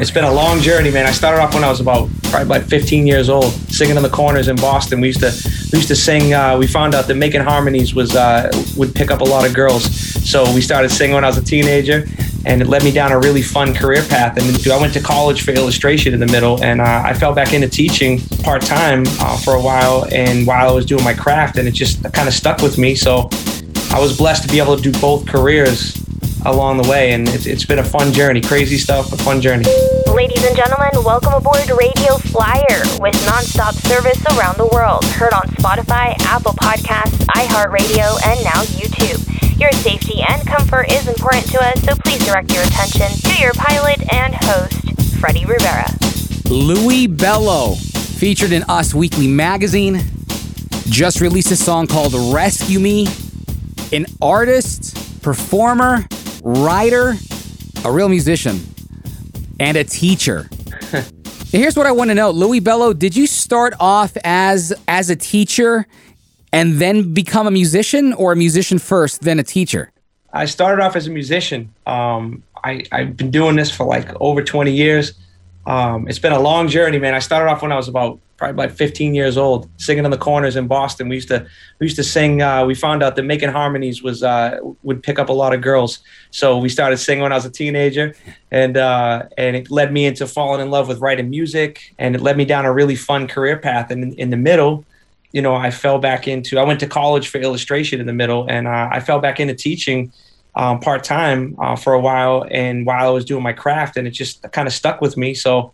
It's been a long journey, man. I started off when I was about probably like 15 years old, singing in the corners in Boston. We used to we used to sing. Uh, we found out that making harmonies was uh, would pick up a lot of girls, so we started singing when I was a teenager, and it led me down a really fun career path. And I went to college for illustration in the middle, and uh, I fell back into teaching part time uh, for a while. And while I was doing my craft, and it just kind of stuck with me. So I was blessed to be able to do both careers along the way, and it's, it's been a fun journey. Crazy stuff, a fun journey. Ladies and gentlemen, welcome aboard Radio Flyer with nonstop service around the world. Heard on Spotify, Apple Podcasts, iHeartRadio, and now YouTube. Your safety and comfort is important to us, so please direct your attention to your pilot and host, Freddie Rivera. Louie Bello, featured in Us Weekly magazine, just released a song called Rescue Me. An artist, performer, writer, a real musician, and a teacher. Here's what I want to know, Louie Bello. Did you start off as as a teacher and then become a musician, or a musician first, then a teacher? I started off as a musician. Um, I, I've been doing this for like over 20 years. Um, it's been a long journey, man. I started off when I was about probably like 15 years old, singing in the corners in Boston. We used to we used to sing. Uh, we found out that making harmonies was uh, would pick up a lot of girls, so we started singing when I was a teenager, and uh, and it led me into falling in love with writing music, and it led me down a really fun career path. And in, in the middle, you know, I fell back into. I went to college for illustration in the middle, and uh, I fell back into teaching. Um, part time uh, for a while, and while I was doing my craft, and it just kind of stuck with me. So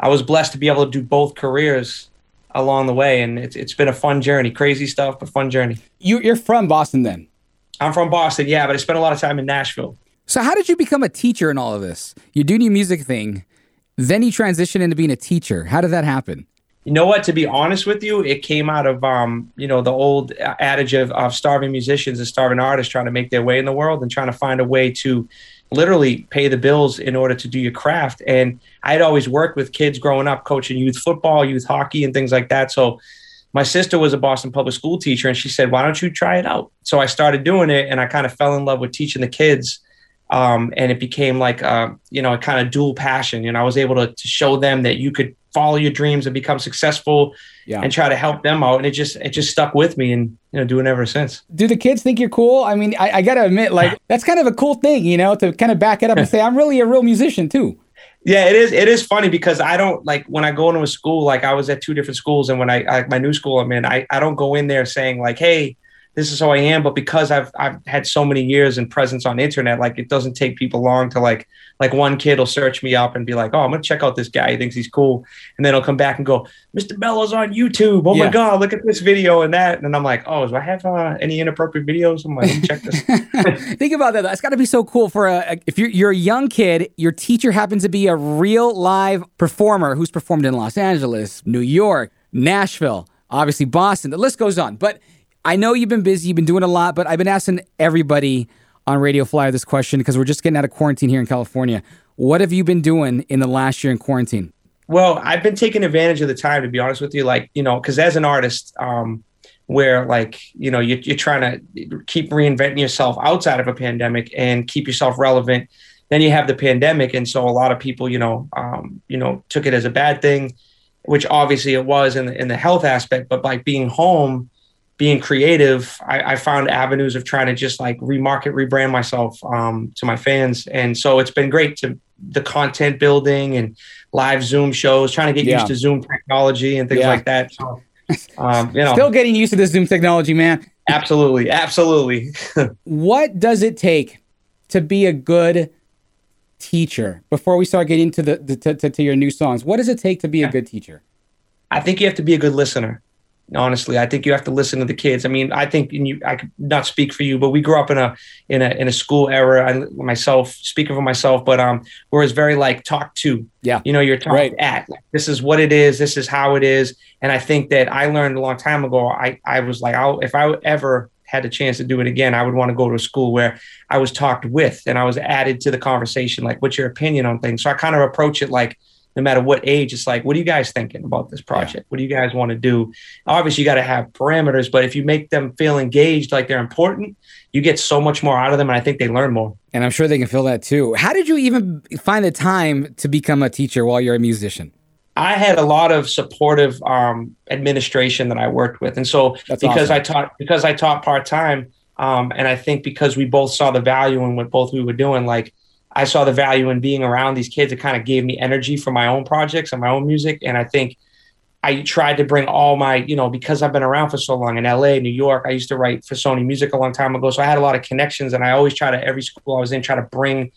I was blessed to be able to do both careers along the way, and it's it's been a fun journey, crazy stuff, but fun journey. You, you're from Boston, then? I'm from Boston, yeah, but I spent a lot of time in Nashville. So how did you become a teacher in all of this? You're doing your music thing, then you transition into being a teacher. How did that happen? You know what? To be honest with you, it came out of um, you know, the old adage of, of starving musicians and starving artists trying to make their way in the world and trying to find a way to literally pay the bills in order to do your craft. And I'd always worked with kids growing up, coaching youth football, youth hockey, and things like that. So my sister was a Boston public school teacher, and she said, "Why don't you try it out?" So I started doing it, and I kind of fell in love with teaching the kids. Um, and it became like, uh, you know, a kind of dual passion. You know, I was able to, to show them that you could follow your dreams and become successful yeah. and try to help them out. And it just it just stuck with me and you know doing it ever since. Do the kids think you're cool? I mean, I, I gotta admit, like that's kind of a cool thing, you know, to kind of back it up and say I'm really a real musician too. Yeah, it is. It is funny because I don't like when I go into a school. Like I was at two different schools, and when I like my new school I'm in, I I don't go in there saying like, hey this is who I am. But because I've I've had so many years and presence on internet, like it doesn't take people long to like like one kid will search me up and be like, oh, I'm gonna check out this guy. He thinks he's cool, and then he'll come back and go, Mr. Bello's on YouTube. Oh yeah. my god, look at this video and that. And I'm like, oh, do I have uh, any inappropriate videos? I'm like, check this. Think about that. That's got to be so cool for a, a if you're you're a young kid, your teacher happens to be a real live performer who's performed in Los Angeles, New York, Nashville, obviously Boston. The list goes on, but I know you've been busy, you've been doing a lot, but I've been asking everybody on Radio Flyer this question because we're just getting out of quarantine here in California. What have you been doing in the last year in quarantine? Well, I've been taking advantage of the time, to be honest with you. Like, you know, because as an artist, um, where like, you know, you're, you're trying to keep reinventing yourself outside of a pandemic and keep yourself relevant. Then you have the pandemic. And so a lot of people, you know, um, you know, took it as a bad thing, which obviously it was in the, in the health aspect, but like being home, being creative, I, I, found avenues of trying to just like remarket, rebrand myself um, to my fans. And so it's been great to the content building and live Zoom shows, trying to get yeah. used to Zoom technology and things yeah. like that. So, um, you know, still getting used to this Zoom technology, man. Absolutely, absolutely. what does it take to be a good teacher? Before we start getting to the, the to, to, to, your new songs, what does it take to be yeah. a good teacher? I think you have to be a good listener honestly i think you have to listen to the kids. I mean i think and you i could not speak for you but we grew up in a in a in a school era i myself speaking for myself but um where it's very like talk to yeah. you know you're talking right. at like, this is what it is this is how it is. And i think that i learned a long time ago i i was like I'll, if i ever had the chance to do it again i would want to go to a school where i was talked with and i was added to the conversation like what's your opinion on things? So i kind of approach it like no matter what age, it's like, what are you guys thinking about this project? Yeah. What do you guys want to do? Obviously, you got to have parameters, but if you make them feel engaged, like they're important, you get so much more out of them. And I think they learn more. And I'm sure they can feel that too. How did you even find the time to become a teacher while you're a musician? I had a lot of supportive um, administration that I worked with, and so That's because awesome. I taught because I taught part time, um, and I think because we both saw the value in what both we were doing, like I saw the value in being around these kids. It kind of gave me energy for my own projects and my own music, and I think I tried to bring all my, you know, because I've been around for so long in LA, New York. I used to write for Sony Music a long time ago, so I had a lot of connections, and I always try to every school I was in try to bring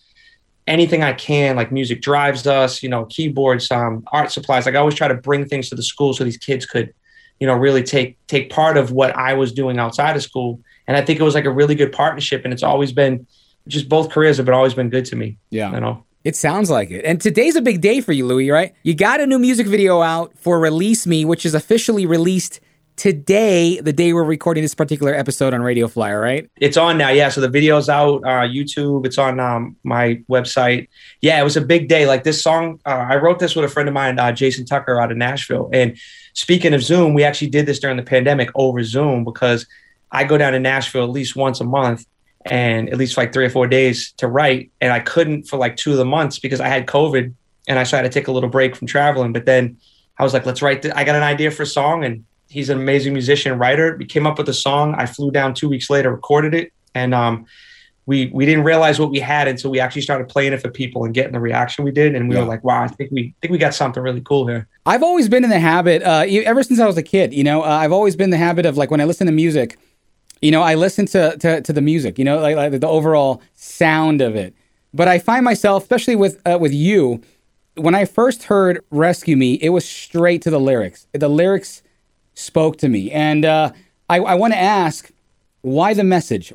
anything I can, like music drives us, you know, keyboards, um, art supplies. Like I always try to bring things to the school so these kids could, you know, really take take part of what I was doing outside of school. And I think it was like a really good partnership. And it's always been just both careers have been always been good to me. Yeah. You know. It sounds like it. And today's a big day for you, Louie, right? You got a new music video out for Release Me, which is officially released today, the day we're recording this particular episode on Radio Flyer, right? It's on now, yeah. So the video's out, uh, YouTube. It's on um, my website. Yeah, it was a big day. Like this song, uh, I wrote this with a friend of mine, uh, Jason Tucker, out of Nashville. And speaking of Zoom, we actually did this during the pandemic over Zoom because I go down to Nashville at least once a month and at least like three or four days to write. And I couldn't for like two of the months because I had COVID and I tried to take a little break from traveling. But then I was like, let's write. Th- I got an idea for a song and he's an amazing musician writer. We came up with a song. I flew down two weeks later, recorded it, and um, we we didn't realize what we had until we actually started playing it for people and getting the reaction we did. And we yeah. were like, wow, I think we think we got something really cool here. I've always been in the habit, uh, ever since I was a kid. You know, uh, I've always been the habit of like when I listen to music, you know, I listen to to, to the music. You know, like, like the overall sound of it. But I find myself, especially with uh, with you, when I first heard "Rescue Me," it was straight to the lyrics. The lyrics spoke to me. And uh, I, I want to ask why the message?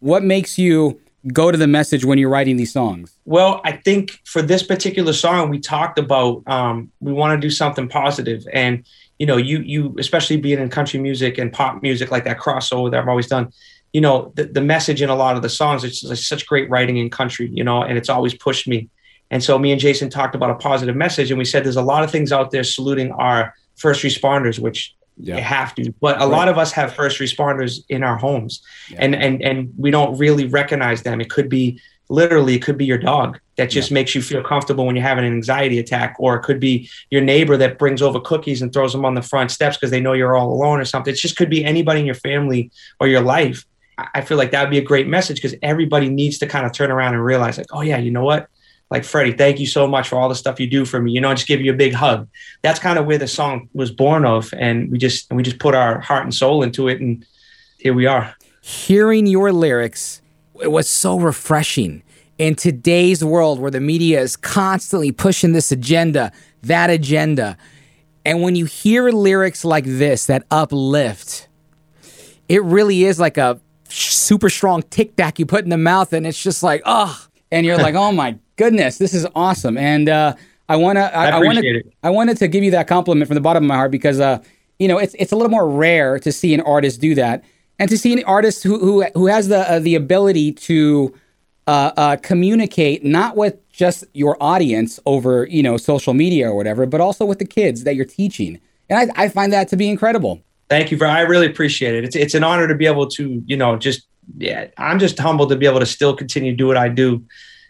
What makes you go to the message when you're writing these songs? Well, I think for this particular song, we talked about um, we want to do something positive, and you know, you you especially being in country music and pop music like that crossover that I've always done. You know, the, the message in a lot of the songs, it's, it's such great writing in country, you know, and it's always pushed me. And so me and Jason talked about a positive message, and we said there's a lot of things out there saluting our first responders, which yeah. You have to. But a right. lot of us have first responders in our homes, yeah. and and and we don't really recognize them. It could be literally, it could be your dog that just yeah. makes you feel comfortable when you're having an anxiety attack, or it could be your neighbor that brings over cookies and throws them on the front steps because they know you're all alone or something. It just could be anybody in your family or your life. I feel like that would be a great message because everybody needs to kind of turn around and realize, like, oh yeah, you know what? Like Freddie, thank you so much for all the stuff you do for me. You know, I just give you a big hug. That's kind of where the song was born of, and we just we just put our heart and soul into it, and here we are. Hearing your lyrics, it was so refreshing in today's world where the media is constantly pushing this agenda, that agenda, and when you hear lyrics like this that uplift, it really is like a super strong tic tac you put in the mouth, and it's just like, oh, and you're like, oh my goodness, this is awesome. And uh, I want to, I, I, wanted, I wanted to give you that compliment from the bottom of my heart because, uh, you know, it's it's a little more rare to see an artist do that, and to see an artist who who who has the uh, the ability to uh, uh, communicate not with just your audience over you know social media or whatever, but also with the kids that you're teaching. And I, I find that to be incredible. Thank you for. I really appreciate it. It's it's an honor to be able to you know just yeah. I'm just humbled to be able to still continue to do what I do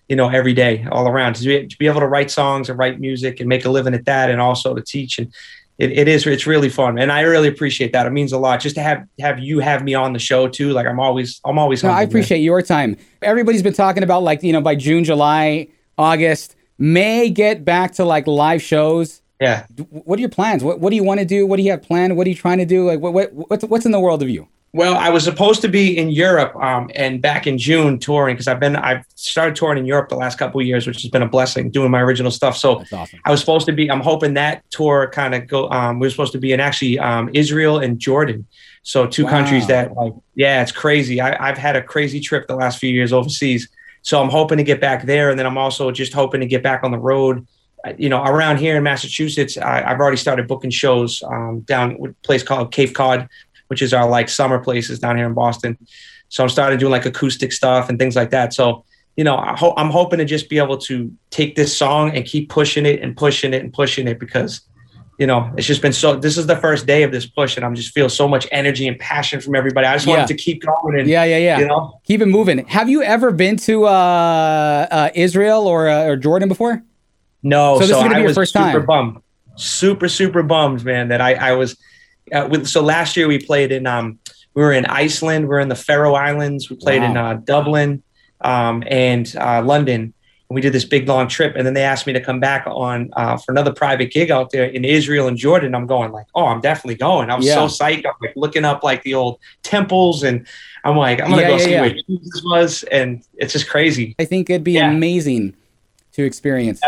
you know, every day, all around. To be, to be able to write songs and write music and make a living at that, and also to teach. And it, it is it's really fun. And i really appreciate that. It means a lot just to have have you have me on the show too. Like i'm always i'm always no, i appreciate your time. Everybody's been talking about like you know by june july august may get back to like live shows. Yeah. What are your plans? What, what do you want to do? What do you have planned? What are you trying to do? Like what, what what's, what's in the world of you well, I was supposed to be in Europe um, and back in June touring because I've been I've started touring in Europe the last couple of years, which has been a blessing doing my original stuff. So awesome. I was supposed to be. I'm hoping that tour kind of go. Um, we were supposed to be in actually um, Israel and Jordan. So two wow. countries that like yeah, it's crazy. I, I've had a crazy trip the last few years overseas. So I'm hoping to get back there, and then I'm also just hoping to get back on the road you know, around here in Massachusetts, I, have already started booking shows um, down with a place called Cape Cod, which is our like summer places down here in Boston. So I'm starting doing like acoustic stuff and things like that. So you know, I ho- I'm hoping to just be able to take this song and keep pushing it and pushing it and pushing it because, you know, it's just been so. This is the first day of this push, and I'm just feel so much energy and passion from everybody. I just Yeah. wanted to keep going and Yeah, yeah, yeah. you know. Keep it moving. Have you ever been to uh, uh, Israel or uh, or Jordan before? No, So this is gonna be I your first super time? bummed, super super bummed, man. That I I was uh, with. So last year we played in um we were in Iceland, we are in the Faroe Islands, we played in uh, Dublin, um and uh, London. And we did this big long trip, and then they asked me to come back on uh, for another private gig out there in Israel and Jordan. I'm going like, oh, I'm definitely going. I'm Yeah. so psyched. I'm like looking up like the old temples, and I'm like, I'm gonna Yeah, go yeah, see where Jesus was, and it's just crazy. I think it'd be amazing to experience.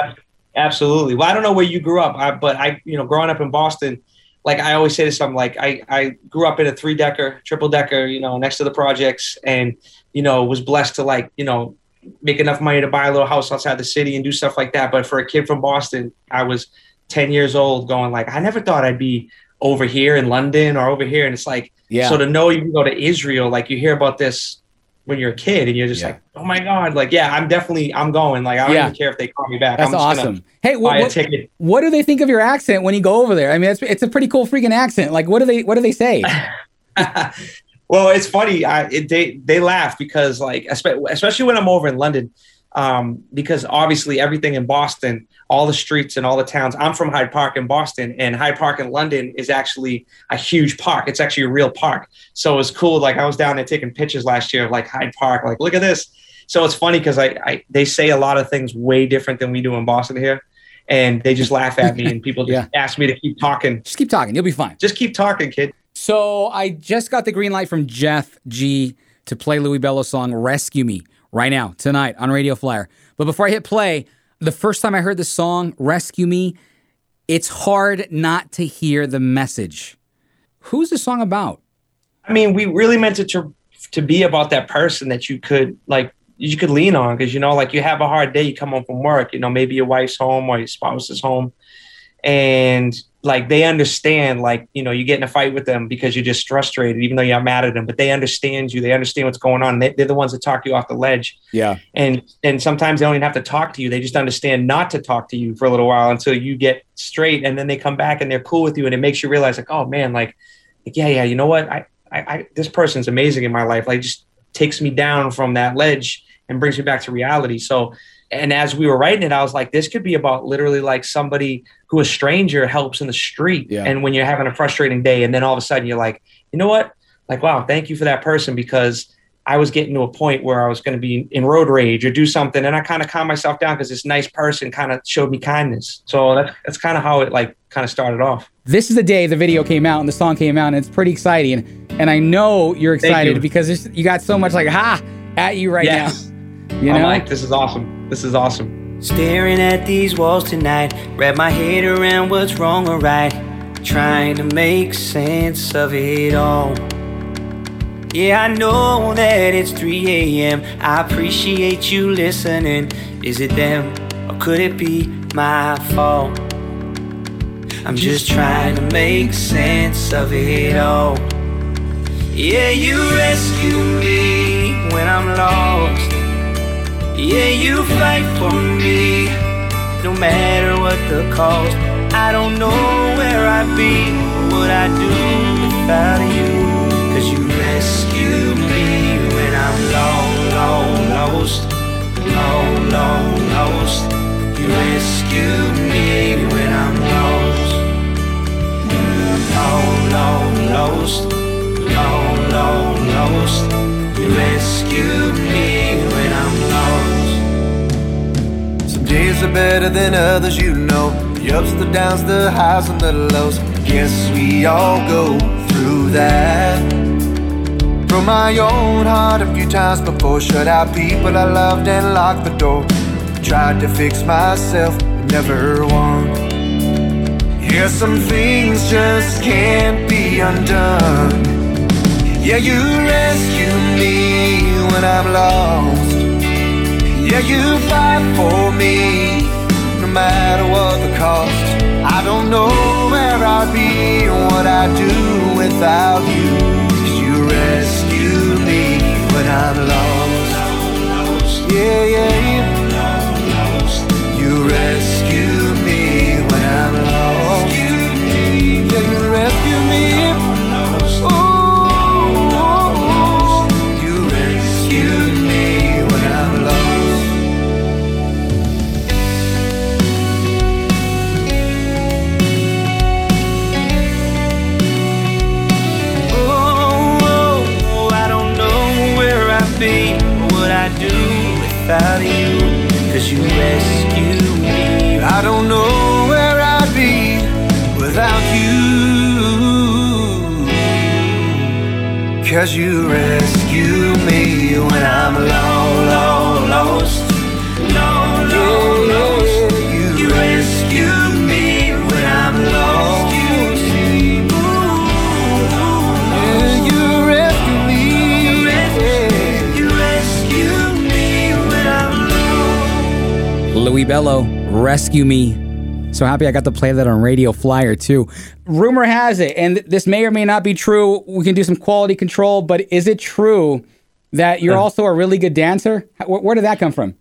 Absolutely. Well, I don't know where you grew up, but I, you know, growing up in Boston, like I always say to some, like I, I grew up in a three decker, triple decker, you know, next to the projects, and you know, was blessed to like, you know, make enough money to buy a little house outside the city and do stuff like that. But for a kid from Boston, I was 10 years old, going like, I never thought I'd be over here in London or over here, and it's like, Yeah. so to know you can go to Israel, like you hear about this when you're a kid, and you're just Yeah. like, oh my god, like yeah, I'm definitely, I'm going. Like I don't Yeah. even care if they call me back. That's I'm just awesome. Hey, buy what, a what, ticket. what do they think of your accent when you go over there? I mean, it's, it's a pretty cool freaking accent. Like, what do they what do they say? well, it's funny. I, it, they they laugh because like especially when I'm over in London, um, because obviously everything in Boston, all the streets and all the towns. I'm from Hyde Park in Boston, and Hyde Park in London is actually a huge park. It's actually a real park. So it was cool. Like I was down there taking pictures last year of like Hyde Park. Like look at this. So it's funny because I, I they say a lot of things way different than we do in Boston here, and they just laugh at me, and people just ask me to keep talking. Just keep talking. You'll be fine. Just keep talking, kid. So I just got the green light from Jeff G to play Louie Bello's song "Rescue Me" right now tonight on Radio Flyer. But before I hit play, the first time I heard the song "Rescue Me," it's hard not to hear the message. Who's the song about? I mean, we really meant it to to be about that person that you could like you could lean on because you know, like you have a hard day, you come home from work, you know, maybe your wife's home or your spouse is home, and like they understand, like you know, you get in a fight with them because you're just frustrated, even though you're mad at them, but they understand you, they understand what's going on. They, they're the ones that talk you off the ledge, Yeah, and and sometimes they don't even have to talk to you; they just understand not to talk to you for a little while until you get straight, and then they come back and they're cool with you, and it makes you realize, like, oh man, like, like yeah, yeah, you know what, I, I, I this person's amazing in my life, like, just takes me down from that ledge and brings me back to reality. So, and as we were writing it, I was like, this could be about literally like somebody who a stranger helps in the street. Yeah. And when you're having a frustrating day, and then all of a sudden you're like, you know what? Like, wow, thank you for that person because I was getting to a point where I was going to be in road rage or do something. And I kind of calmed myself down because this nice person kind of showed me kindness. So that's, that's kind of how it like kind of started off. this is the day the video came out and the song came out, and it's pretty exciting. And I know you're excited you. because you got so much like ha at you right Yes. now. You I'm like, this is awesome. This is awesome. Staring at these walls tonight, wrap my head around what's wrong or right. Trying to make sense of it all. Yeah, I know that it's 3 a.m. I appreciate you listening. Is it them or could it be my fault? I'm just trying to make sense of it all. Yeah, you rescue me when I'm lost. Yeah, you fight for me, no matter what the cost. I don't know where I'd be, what I'd do without you. Cause you rescue me when I'm long, long lost. Long, long lost. You rescue me when I'm lost. Long, long lost. Long, long lost. You rescue me when I'm lost. Days are better than others, you know. The ups, the downs, the highs, and the lows. Guess we all go through that. Broke my own heart a few times before. Shut out people I loved and locked the door. Tried to fix myself, but never won. Yeah, some things just can't be undone. Yeah, you rescue me when I'm lost. Yeah, you fight for me, no matter what the cost. I don't know where I'd be or what I'd do without you. 'Cause you rescue me when I'm lost. Yeah, yeah. You Louie Bello, Rescue Me. So happy I got to play that on Radio Flyer too. Rumor has it, and this may or may not be true. We can do some quality control, but is it true that you're also a really good dancer? Where, did that come from?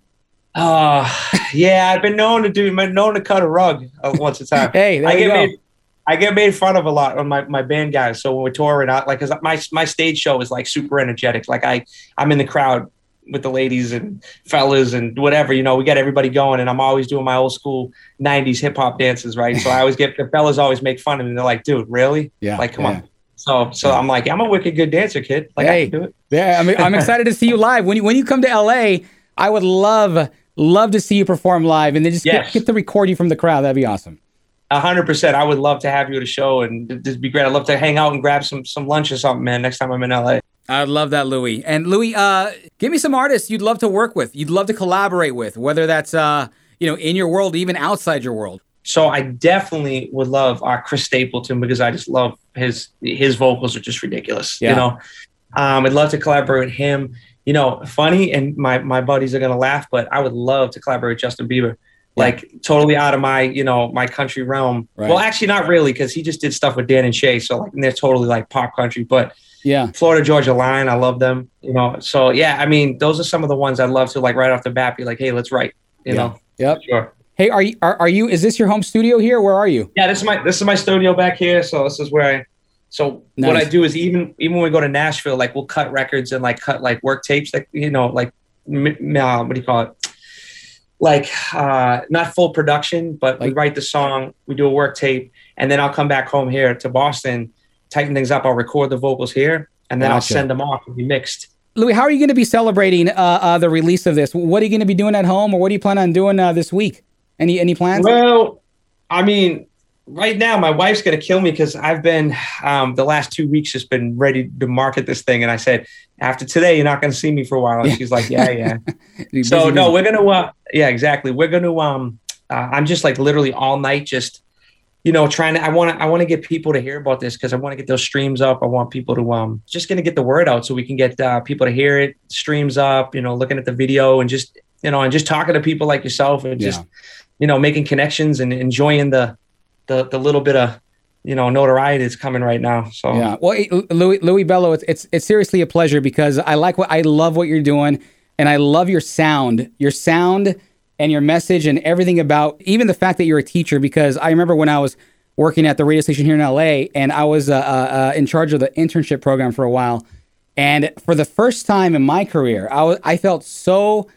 Uh, yeah, I've been known to do, been known to cut a rug uh, once a time. Hey, there I you get go. made, I get made fun of a lot on my, my band guys. So when we're touring out, like, cause my, my stage show is like super energetic. Like I, I'm in the crowd with the ladies and fellas and whatever, you know, we get everybody going and I'm always doing my old school nineties hip hop dances. Right. So I always get the fellas always make fun of me. They're like, dude, really? Yeah, Like, come yeah. on. So, so I'm like, I'm a wicked good dancer, kid. Like I Hey. can do it. Yeah, I'm, I'm excited to see you live. When you when you come to LA, I would love love to see you perform live, and then just Yes. get, get to record you from the crowd. That'd be awesome. A hundred percent. I would love to have you at a show and it'd just be great. I'd love to hang out and grab some some lunch or something, man. Next time I'm in LA. I'd love that, Louie. And Louie, uh, give me some artists you'd love to work with, you'd love to collaborate with, whether that's uh, you know in your world, even outside your world. So I definitely would love uh, Chris Stapleton because I just love his his vocals are just ridiculous. Yeah. You know, um, I'd love to collaborate with him. You know, funny and my my buddies are gonna laugh, but I would love to collaborate with Justin Bieber. Like totally out of my you know my country realm. Right. Well, actually not really because he just did stuff with Dan and Shay, so like they're totally like pop country. But Yeah, Florida Georgia Line, I love them. You know, so yeah, I mean those are some of the ones I'd love to like right off the bat be like, hey, let's write. You Yeah. know, yep. sure. Hey, are you are, are you? Is this your home studio here? Where are you? Yeah, this is my this is my studio back here. So this is where I. So what I do is even even when we go to Nashville, like we'll cut records and like cut like work tapes, like you know, like uh, what do you call it? Like uh, not full production, but we write the song, we do a work tape, and then I'll come back home here to Boston, tighten things up. I'll record the vocals here, and then I'll send them off to be mixed. Louie, how are you going to be celebrating uh, uh, the release of this? What are you going to be doing at home, or what do you plan on doing uh, this week? Any any plans? Well, I mean, right now my wife's gonna kill me because I've been um, the last two weeks just been ready to market this thing, and I said after today you're not gonna see me for a while, and Yeah. she's like, yeah, yeah. Busy, so no, busy. we're gonna, uh, yeah, exactly. We're gonna, um, uh, I'm just like literally all night just. You know, trying to. I want to. I want to get people to hear about this because I want to get those streams up. I want people to um, just gonna get the word out so we can get uh, people to hear it. Streams up. You know, looking at the video and just you know, and just talking to people like yourself and just Yeah. you know, making connections and enjoying the the the little bit of you know notoriety that's coming right now. So Yeah. Well, Louie, Louie Bello, it's, it's it's seriously a pleasure because I like what I love what you're doing, and I love your sound, your sound, and your message, and everything about even the fact that you're a teacher. Because I remember when I was working at the radio station here in LA, and I was uh, uh, uh, in charge of the internship program for a while, and for the first time in my career, I I felt so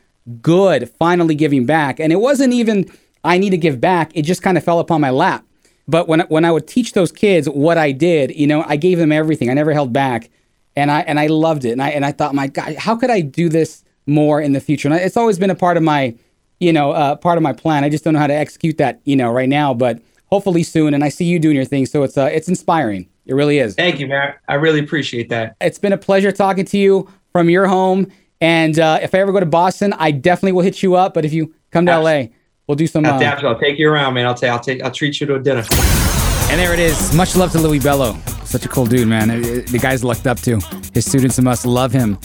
good finally giving back, and it wasn't even I need to give back; it just kind of fell upon my lap. But when when I would teach those kids what I did, you know, I gave them everything. I never held back, and I and I loved it. And I and I thought, my God, how could I do this more in the future? And it's always been a part of my, you know, uh, part of my plan. I just don't know how to execute that, you know, right now. But hopefully soon. And I see you doing your thing, so it's uh, it's inspiring. It really is. thank you, man. I really appreciate that. It's been a pleasure talking to you from your home. And uh, if I ever go to Boston, I definitely will hit you up. But if you come to LA, we'll do some. I'll, Uh, I'll take you around, man. I'll take. I'll take. I'll treat you to a dinner. And there it is. Much love to Louie Bello. Such a cool dude, man. The guy's lucked up too. His students must love him.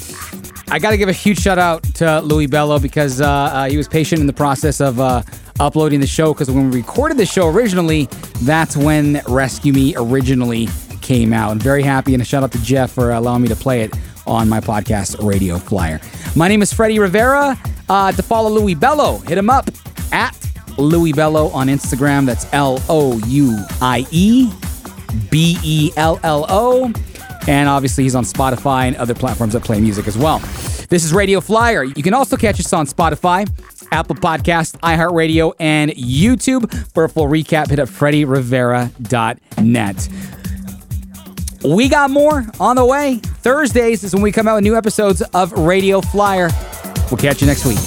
I got to give a huge shout out to Louie Bello because uh, uh, he was patient in the process of uh, uploading the show. Because when we recorded the show originally, that's when Rescue Me originally came out. I'm very happy, and a shout out to Jeff for allowing me to play it on my podcast, Radio Flyer. My name is Freddie Rivera. Uh, to follow Louie Bello, hit him up at Louie Bello on Instagram. That's L O U I E B E L L O. And obviously, he's on Spotify and other platforms that play music as well. This is Radio Flyer. You can also catch us on Spotify, Apple Podcast, iHeartRadio, and YouTube. For a full recap, hit up freddierivera.net. We got more on the way. Thursdays is when we come out with new episodes of Radio Flyer. We'll catch you next week.